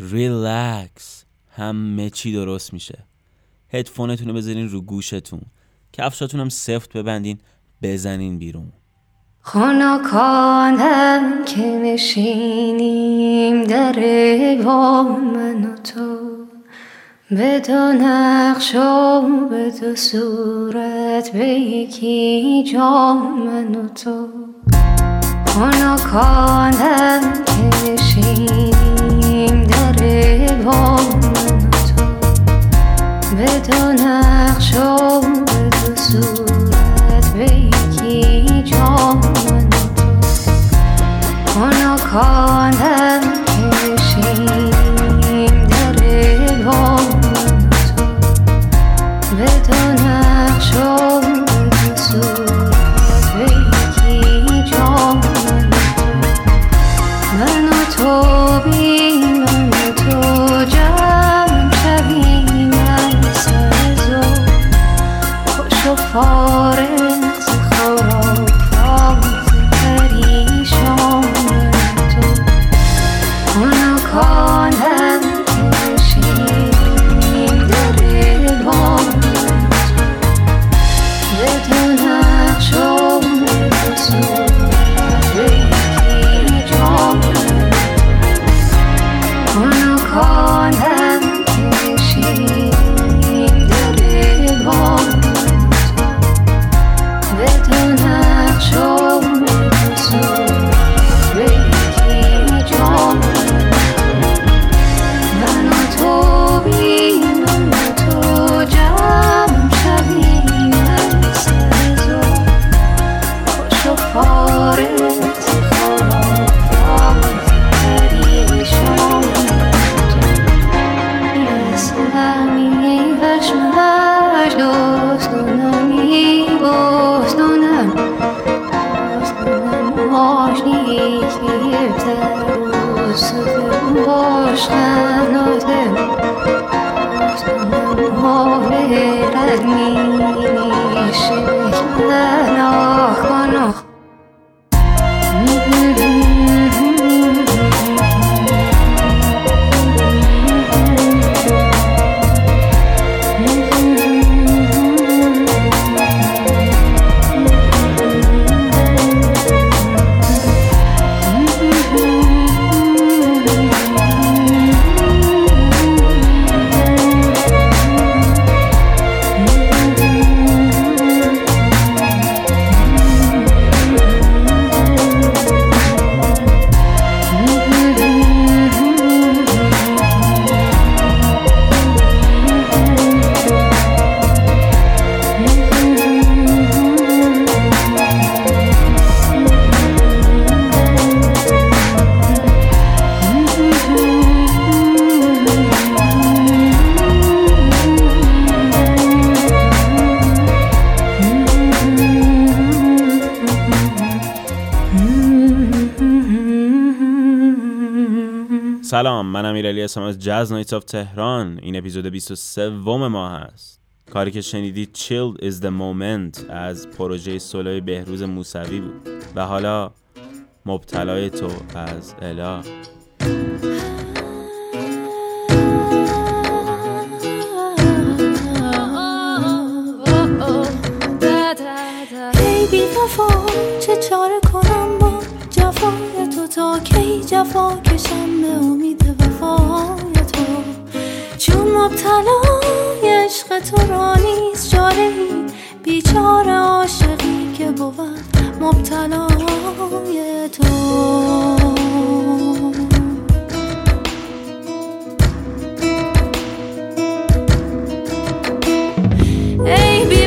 ریلکس. همه چی درست میشه. هدفونتون رو بذارین رو گوشتون. کفشاتون هم سفت ببندین بزنین بیرون. خانکانم که نشینیم در با من و تو. به دو نقش و به دو صورت به یکی جا من و تو. خانکانم که نشینیم به دو نقش و به دو تو که نشینیم در تو به امیرعلی هستم از جاز نایتس آف تهران این اپیزود 23 ما هست. کاری که شنیدید Chilled is the moment از پروژه سولوی بهروز موسوی بود. و حالا مبتلای تو از الا. چه چاره کنم با جفای تو تا کی جفا کشم؟ مبتلای عشق تو را نیست چاره ای بیچاره عاشقی که بود مبتلای تو. ای بی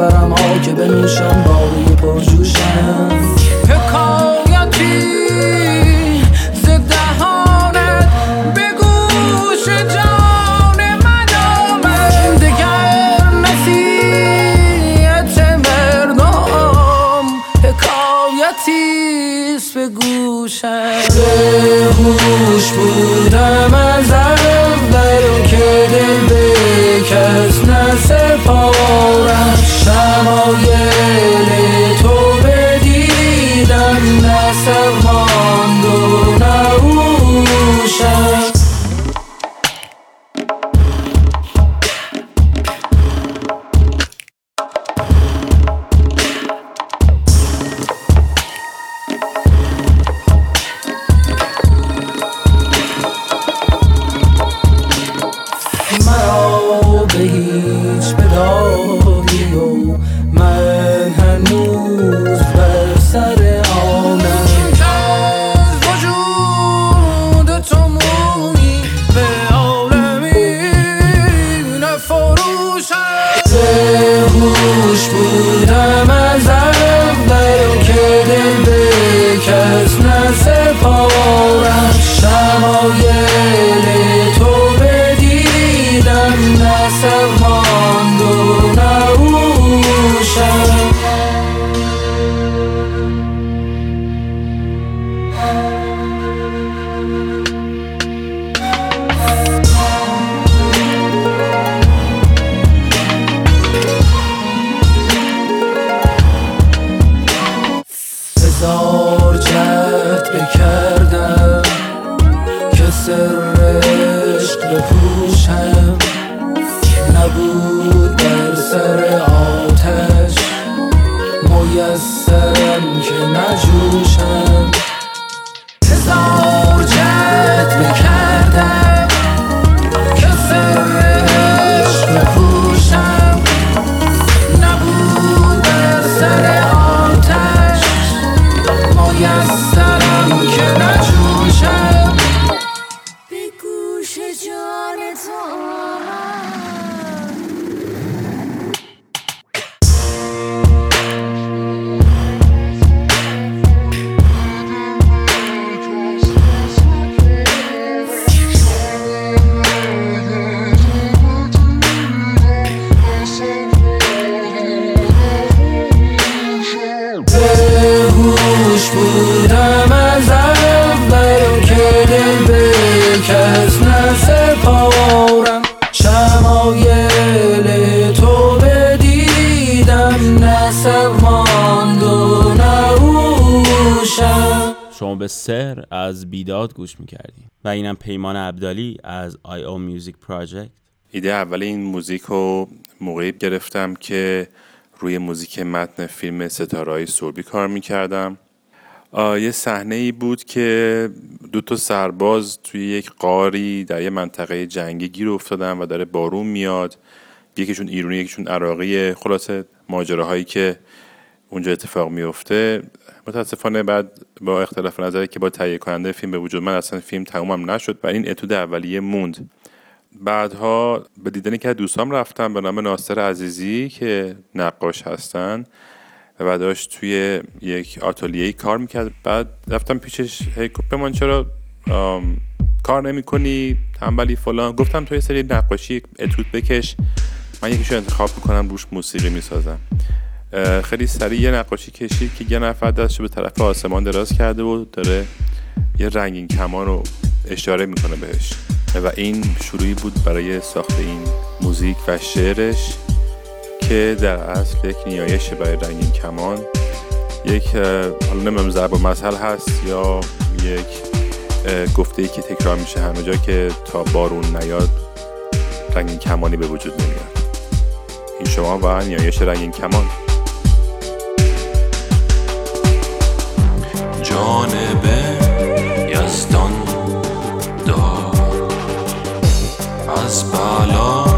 برم ها که بنوشم باقی پرجوشم There's nothing for szamo سر از بیداد گوش می‌کردیم. و اینم پیمان عبدالی از آی او میوزیک پراجکت. ایده اول این موزیک رو موقعی گرفتم که روی موزیک متن فیلم ستارهای سربی کار می‌کردم. یه صحنه ای بود که دو تا سرباز توی یک قاری در یه منطقه جنگی گیر افتادن و داره بارون میاد. یکیشون ایرونی یکیشون عراقیه. خلاصه ماجراهایی که اونجا اتفاق میفته متاسفانه بعد با اختلاف نظری که با تهیه کننده فیلم به وجود من اصلا فیلم تمومم نشد و این اتود اولیه موند. بعدها به دیدن که دوستام رفتم به نام ناصر عزیزی که نقاش هستن و داشت توی یک آتلیه کار می‌کرد. بعد رفتم پیشش هی گفت من چرا کار نمی کنی تنبلی فلان. گفتم تو یه سری نقاشی اتود بکش من یکیشو انتخاب می‌کنم روش موسیقی می‌سازم. خیلی سریع یه نقاشی کشید که یه نفر دستشو به طرف آسمان دراز کرده و داره یه رنگین کمان رو اشاره می‌کنه بهش. و این شروعی بود برای ساخت این موزیک و شعرش که در اصل یک نیایش برای رنگین کمان یک حالا نمیم ضرب مثل هست یا یک گفته ای که تکرار میشه همه جا که تا بارون نیاد رنگین کمانی به وجود نمیاد. این شما و نیایش رنگین کمان. جانب یزدان دار. از بالا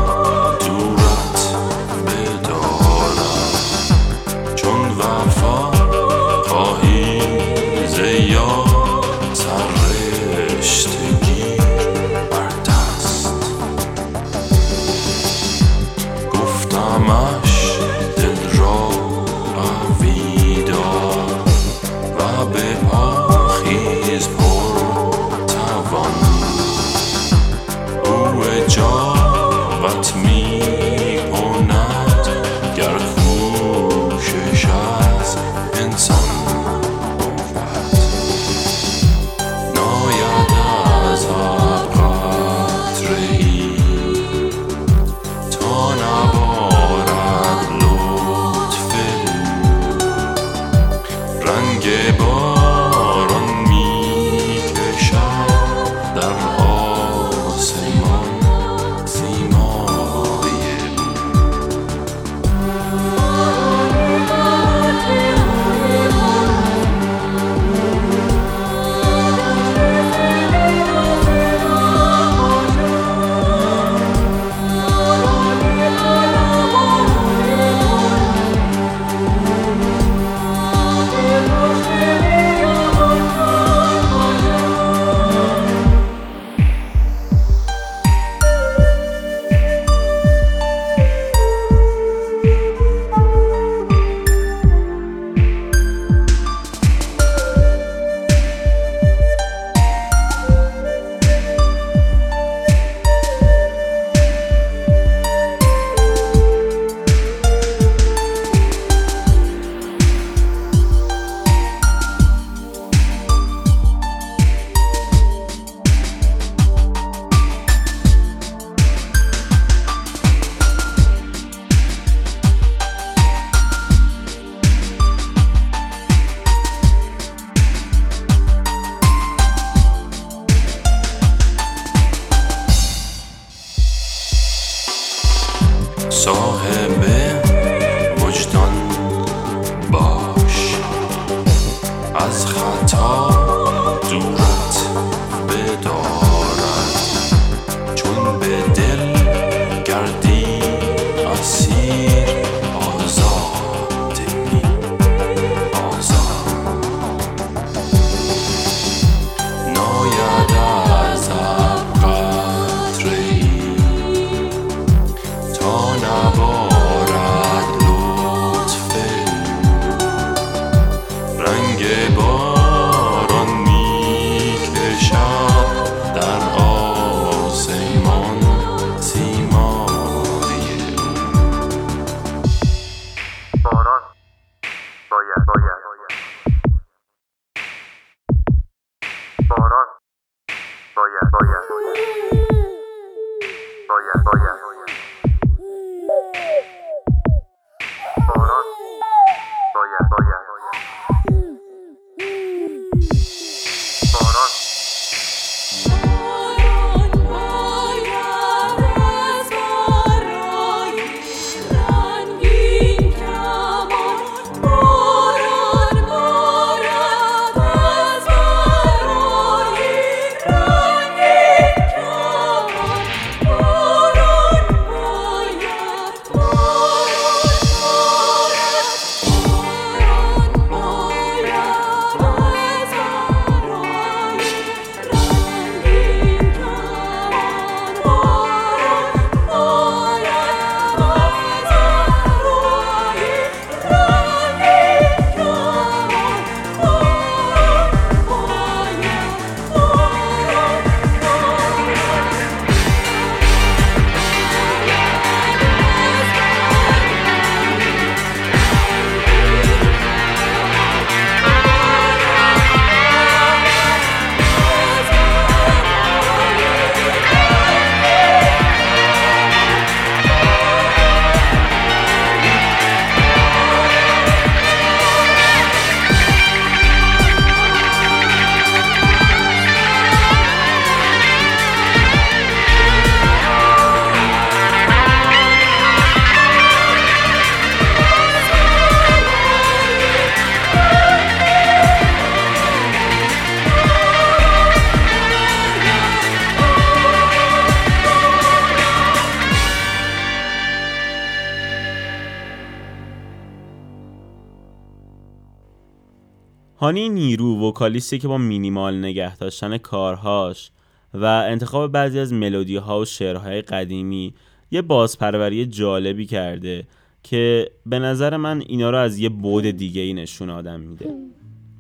هانی نیرو وکالیستی که با مینیمال نگه داشتن کارهاش و انتخاب بعضی از ملودی ها و شعرهای قدیمی یه بازپروری جالبی کرده که به نظر من اینا رو از یه بود دیگه ای نشون آدم میده.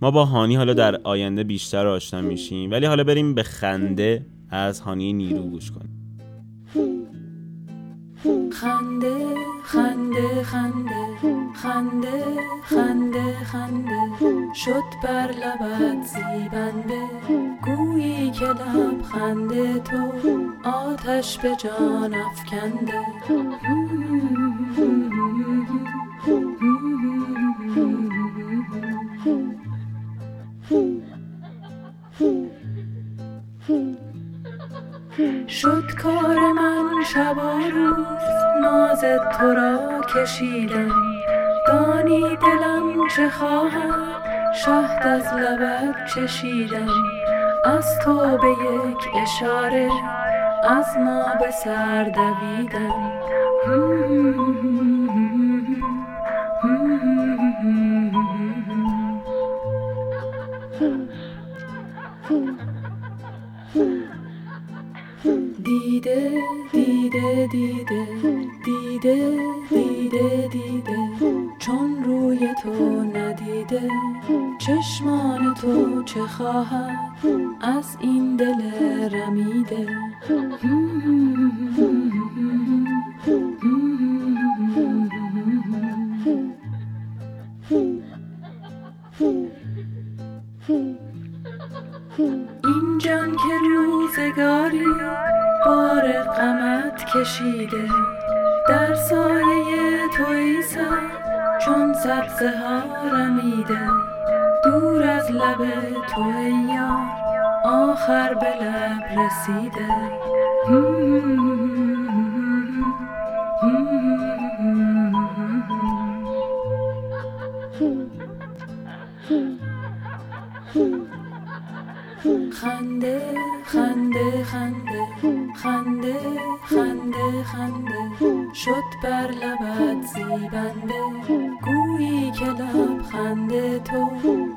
ما با هانی حالا در آینده بیشتر آشنا میشیم ولی حالا بریم به خنده از هانی نیرو گوش کنیم. خنده خنده خنده خنده خنده خنده. شد بر لبت زیبنده. گویی که لب خنده تو آتش به جان افکنده. شد کار شب و روز ناز تو را کشیدم. دانی دلم چه خواهد شهد از لبت چشیدم. از تو به یک اشاره از ما به سر دویدم. آخر به لب رسیده. خنده خنده خنده. خنده خنده خنده. شد بر لبت زیبنده. گویی که لب خنده تو.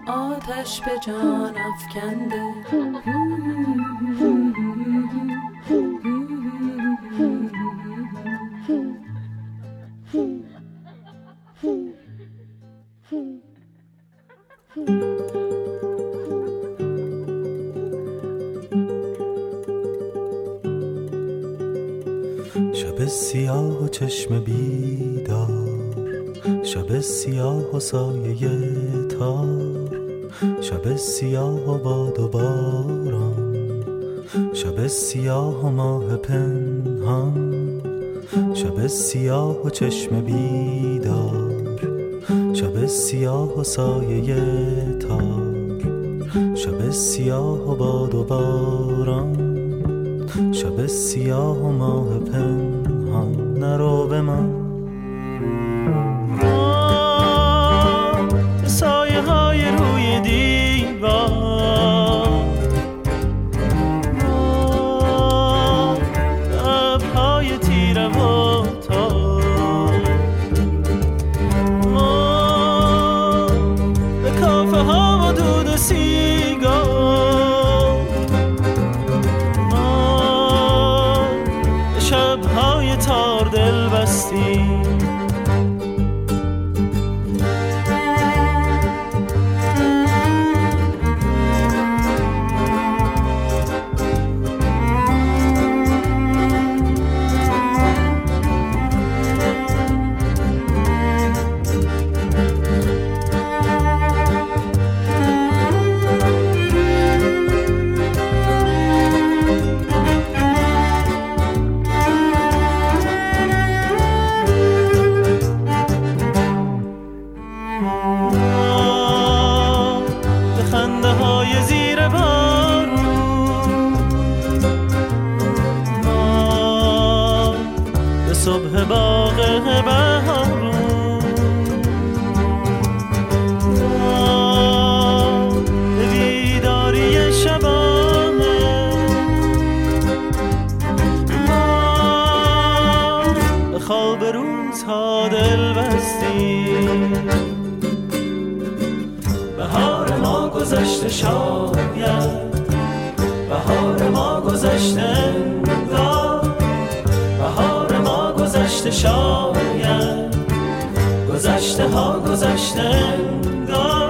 آتش به جان افکنده. سایه تار شب سیاه و باد و باران. شب سیاه و ماه پنهان. نرو به من. سایه های روی دیوار گذشته شاید بهار ما گذشته بهار ما گذشته شاید گذشته ها گذشته انگار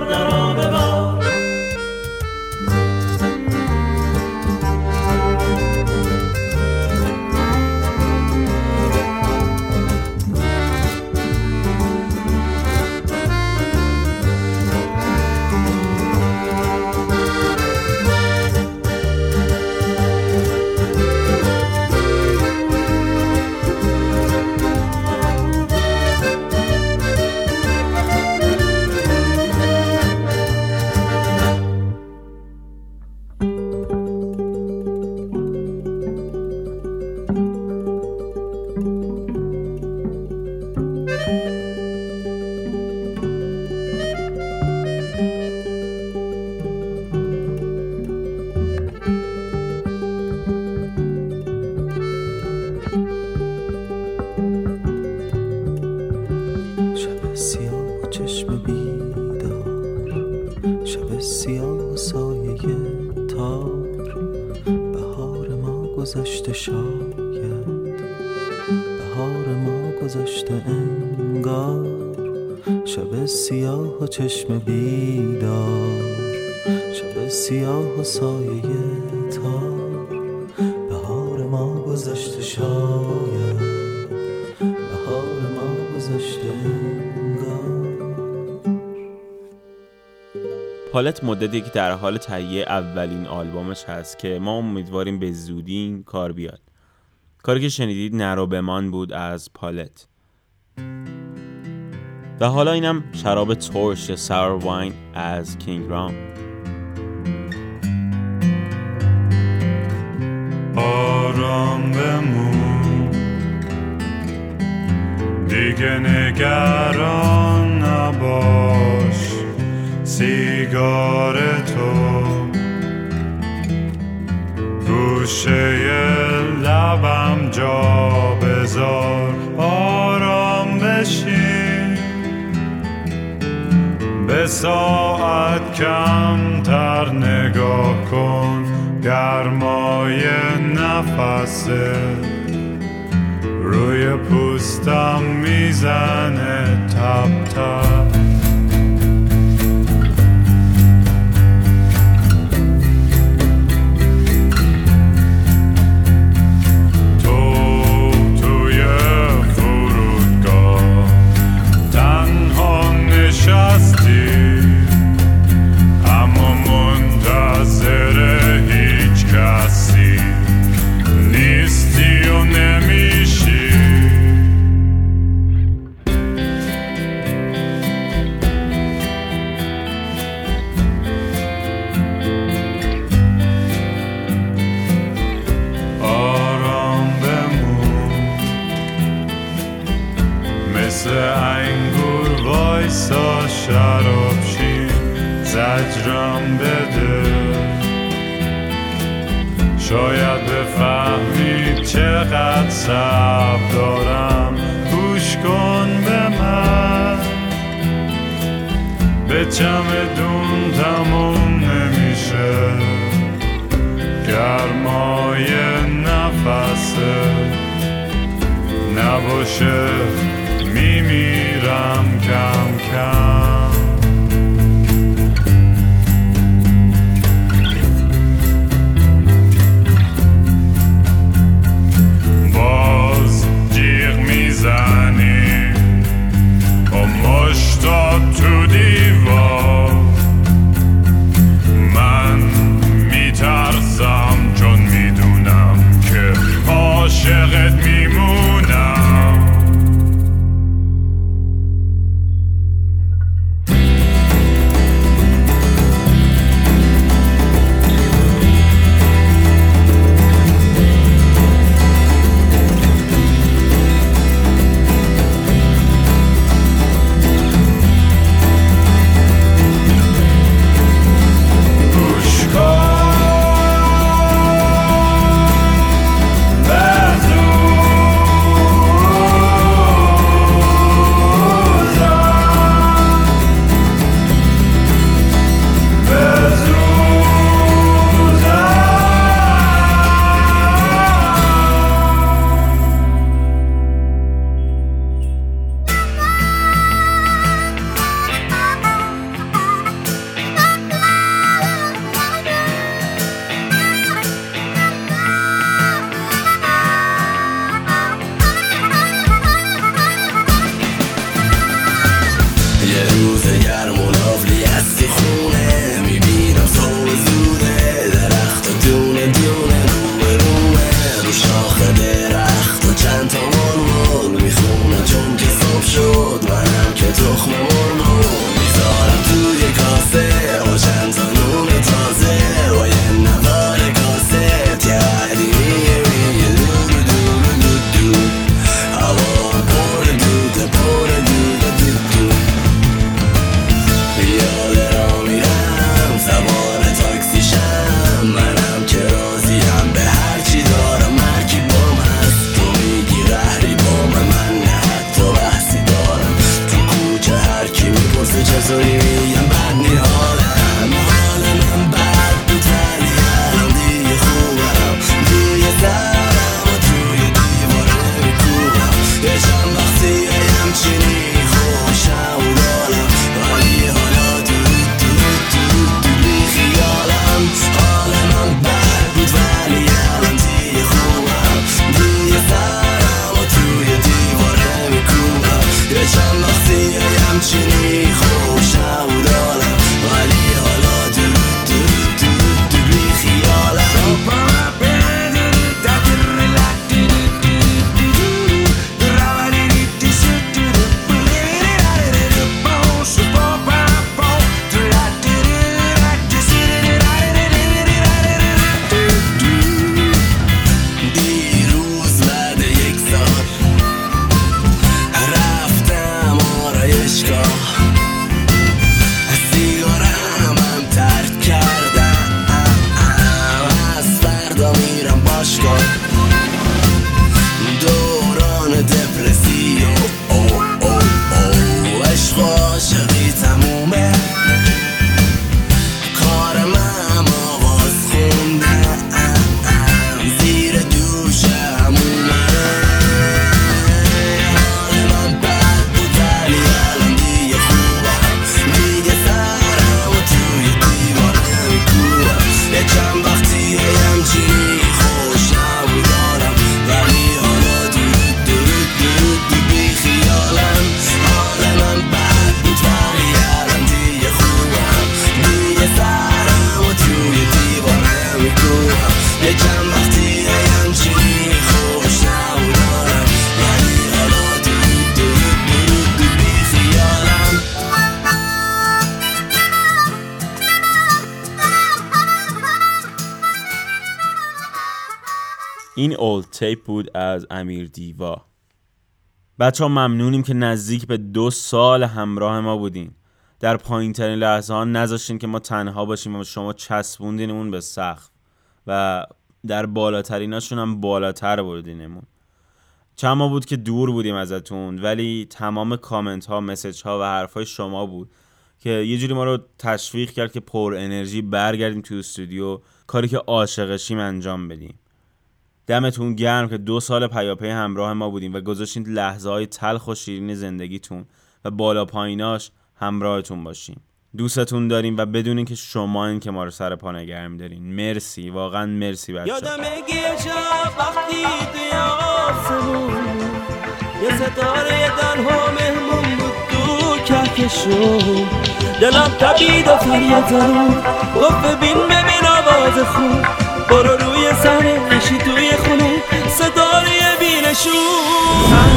پالت مدتی که در حال تهیه اولین آلبومش هست که ما امیدواریم به زودی این کار بیاد. کاری که شنیدید نرو بمان بود از پالت. و حالا اینم شراب ترش ساور واین از کینگ رام آرام بمون. دیگه نگران سیگار تو. گوشه لبم جا بذار آرام بشین. به ساعت کمتر نگاه کن گرمای نفسه روی پوستم می‌زنه تپ تپ صبر دارم گوش کن به من. به چمدون تموم نمیشه. گرمای نفسه. نباشه میمیرم کم کم. این اولد تیپ بود از امیر دیوا. بچه ها ممنونیم که نزدیک به دو سال همراه ما بودین. در پایین ترین لحظه ها نذاشتین که ما تنها باشیم و شما چسبوندینمون به سقف و در بالاتریناشون هم بالاتر بردینمون. چند ماه بود که دور بودیم ازتون ولی تمام کامنت ها مسج ها و حرف های شما بود که یه جوری ما رو تشویق کرد که پر انرژی برگردیم تو استودیو کاری که عاشقشیم انجام بدیم. دمتون گرم که دو سال پیاپی همراه ما بودیم و گذاشتین لحظه های تلخ و شیرین زندگیتون و بالا پاییناش همراهتون باشیم. دوستتون داریم و بدونین که شما این که ما رو سر پا نگه دارین مرسی. واقعا مرسی بچه یادم شب وقتی توی آسمون یه ستاره تنها مهمون بود تو کهکشون. دلم تبید و فریاد زدم گفت ببین ببین آواز خون. برو روی صحنه نشی توی ستاره بینشون.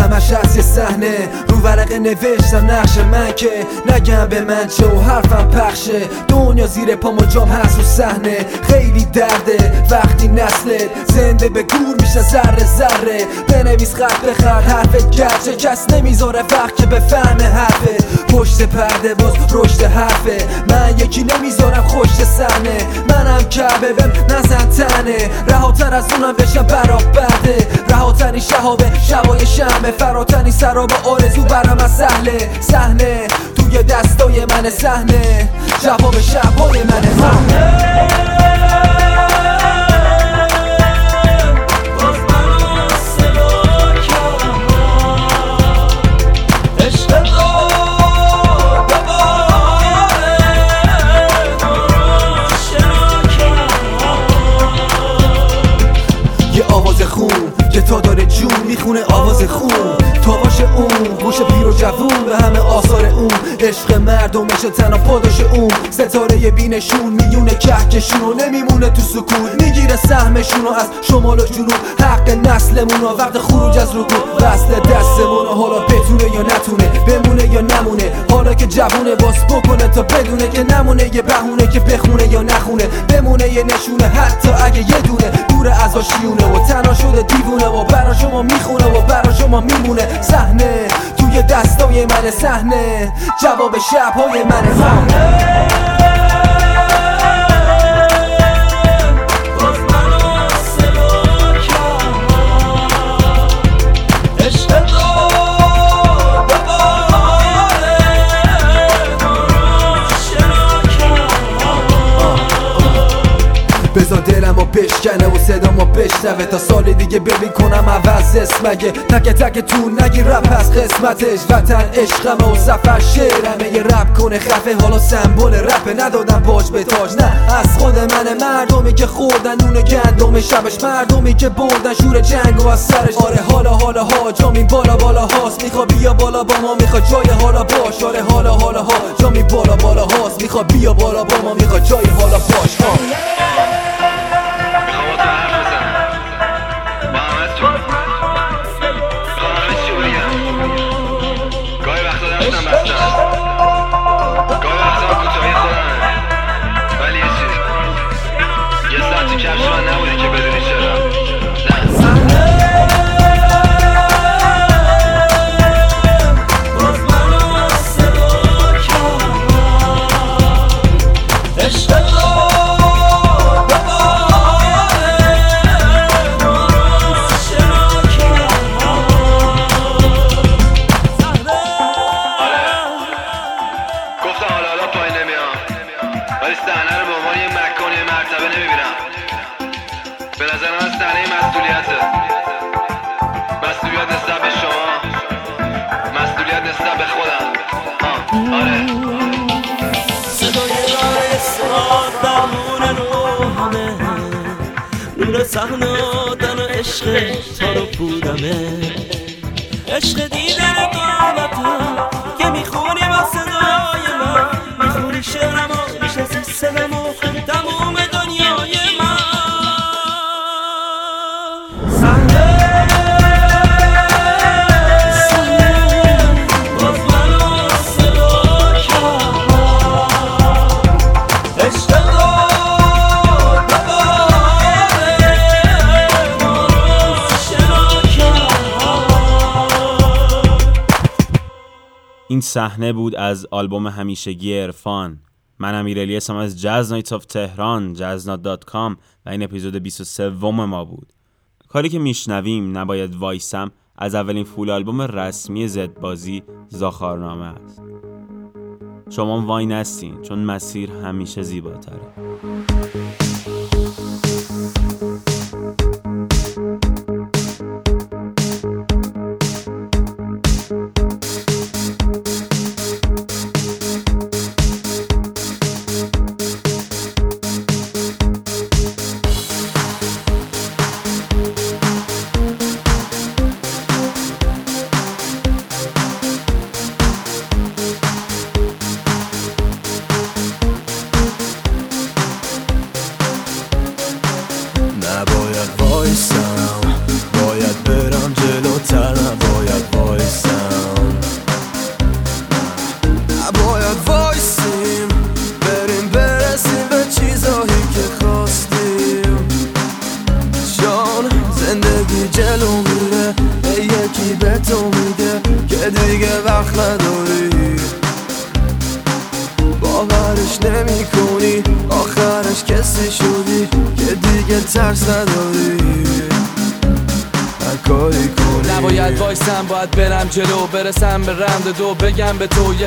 همش از یه صحنه. ورقه نوشتم نقش من که نگم به من چه و حرفم پخشه. دنیا زیر پا جام هست رو صحنه. خیلی درده. وقتی نسلت زنده به گور میشه ذره ذره. بنویس خط بخر حرفت گرچه. کس نمی‌ذاره وقت که بفهمه حرفه. پشت پرده باز رشد حرفه. من یکی نمی‌ذارم خوش صحنه. منم کعبه بهم نزن تنه. رهاتر از اونم بشم برا بده رهاتنی شهابه شبای شمه فراتنی سراب آرزو از سهله صحنه توی دستای من صحنه جواب شبای من صحنه جوون به همه آثار اون. عشق مردمش تنها پاداش اون. ستاره بینشون میونه کهکشون و نمیمونه تو سکون. می‌گیره سهمشون از شمال و جنوب. حق نسلمون و وقت خروج از رکود. وصل دستمون و حالا بتونه یا نتونه. بمونه یا نمونه. حالا که جوونه باس بکنه تا بدونه که نمونه. یه بهونه که بخونه یا نخونه. بمونه یه نشونه حتی اگه یه دونه. دور از آشیونه و تنها شده دیوونه و برا شما می‌خونه و برا شما میمونه. صحنه توی دستای من صحنه. جواب شبهای من صحنه. بشنوه تا سال دیگه ببین کنم عوض اسمگه تک تک تو نگی رپ از قسمتش. وطن عشقمه و سفر شعرمه. یه رپ کنه خفه. حالا سمبل رپه ندادم باج به تاج. نه از خود منه مردمی که خوردن نون گندم. شبش مردمی که بردن شور جنگ و از سرش. آره حالا حالا ها جامی بالا بالا هاست. میخوا بیا بالا با ما. میخوا جای حالا باش. آره حالا حالا ها. جامی بالا بالا هاست. میخوا بیا بالا با ما. میخوا جای حالا باش. ها. ولی صحنه رو به عنوان یه مکان یه مرتبه نمی‌بینم. به نظر من صحنه مسئولیت. نسبت به شما. مسئولیت نسبت به خودم. آره. صدای نور صحنه آدن و عشق تار و پودمه عشق دیدن قامتم که می‌خونی با صدای من. می‌خونی شعرم صحنه بود از آلبوم همیشگی عرفان. من امیرعلی هستم از جاز نایتس آف تهران جزنات و این اپیزود 23 ما بود. کاری که میشنویم نباید وایسم از اولین فول آلبوم رسمی زد بازی زاخارنامه است. شما وای نستین چون مسیر همیشه زیباتره.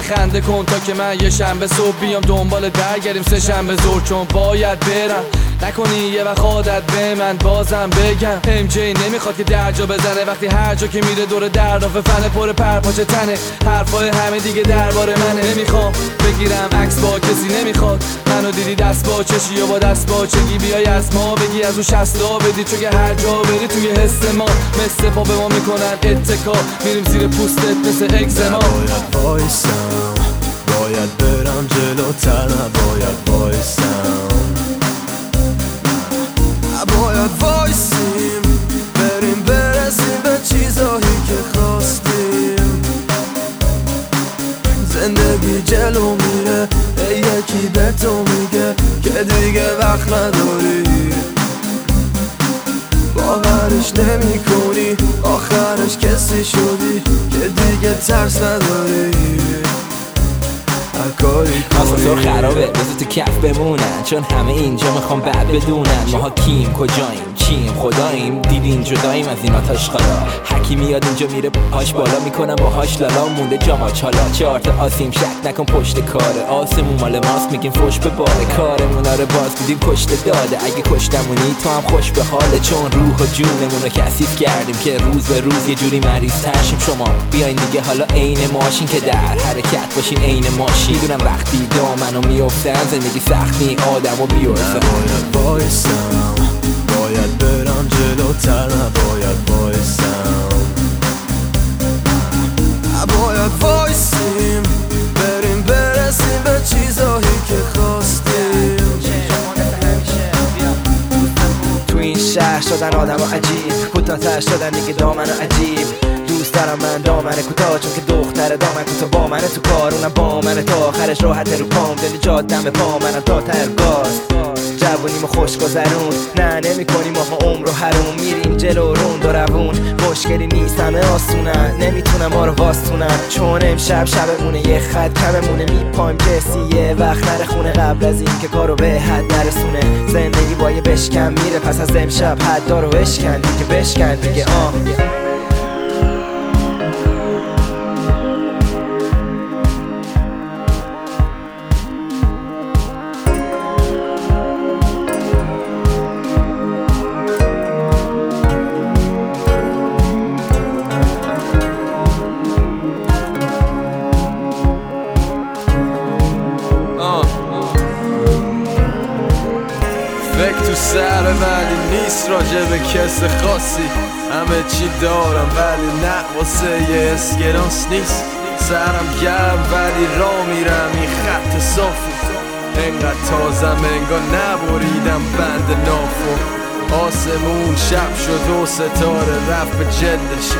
خنده کن. که من یه شنبه صبح بیام دنبال برگردیم سه شنبه زور چون باید برم. نکنی یه وقت عادت به من بازم بگم. ام جی نمی‌خواد که درجا بزنه. وقتی هر جا که میره دور دردافه فنه. پر پرپاچه تنه. حرفای همه دیگه درباره منه. نمی‌خوام بگیرم عکس با کسی. نمی‌خواد منو دیدی دست با چشی یا با دست با چگی. بیای از ما بگی از او شستا بدی. چون که هر جا بری توی حس ما مثل پا به ما می‌کنن. اتکا. میریم زیر پوستت مثل اگزما. باید برم جلوتر نباید وایسم. نباید وایسیم بریم برسیم به چیزایی که خواستیم. زندگی جلو میره یکی به تو میگه که دیگه وقت نداری. باورش نمی کنی آخرش کسی شدی که دیگه ترس نداری. آسانسور خرابه بذار تو کف بمونن. چون همه اینجا می‌خوام بعد بدونن. ماها کیم کجاییم چیم خداییم. دیدین جداییم از این آتش خدا هکی میاد اینجا میره پاش بالا می‌کنم باهاش لالا. مونده جاما چالا. چه آرت آسیم شک نکن پشت کاره آسمون مال ماست میگیم فش به باره کارمون. رو باز بودیم پشت داده. اگه کشتمونی تو هم خوش به حاله. چون روح و جونمون رو کثیف کردیم که روز به روز یه جوری مریض ترشیم شما بیاین دیگه حالا عین ماشین که در حرکت باشین. عین ماشین. می‌دونم وقتی دامنو میافتن زندگی سخت نی آدم و بیورزن نباید وایسم باید برم جلوتر نباید وایسم نباید وایسیم بریم برسیم به چیزایی که خواستیم. تو این شهر شدن آدم عجیب. کوتاهتر شدن دیگه دامن عجیب. دوست دارم من دامن کوتاه چون که دختر دامن کوتاه با من تو کار اونم با من تا آخرش راحت رو پام دل جادم به پا منم تا تر گاز جوونیمو خوش گذرون. نه نمی کنیم ماها عمر و حروم میریم جلو روند و روون. مشکلی نیست همه آسونن. نمی‌تونم ما رو واستونن. چون امشب شبمونه یه خط کممونه. میپایم کسی یه وقت نره خونه قبل از این که کارو به حد نرسونه. زندگی با یه بشکن میره پس از امشب حد دارو بشکن. دیگه بشکن دیگه آه. تو سر ولی نیست راجع به کس خاصی همه چی دارم ولی نه واسه یه اسکرانس نیست سرم گرم ولی را میرم این خط صافی انقدر تازم انگار نبریدم بند نافو آسمون شب شد و ستاره رفت به جلدش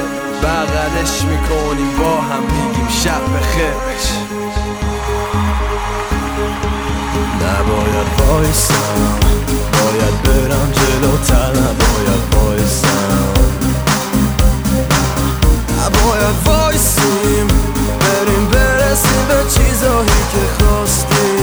بغلش می‌کنیم با هم میگیم شب بخیرش نباید بایستم باید برم جلوتر نباید بایستم نباید بایستیم بریم برسیم به چیزایی که خواستیم.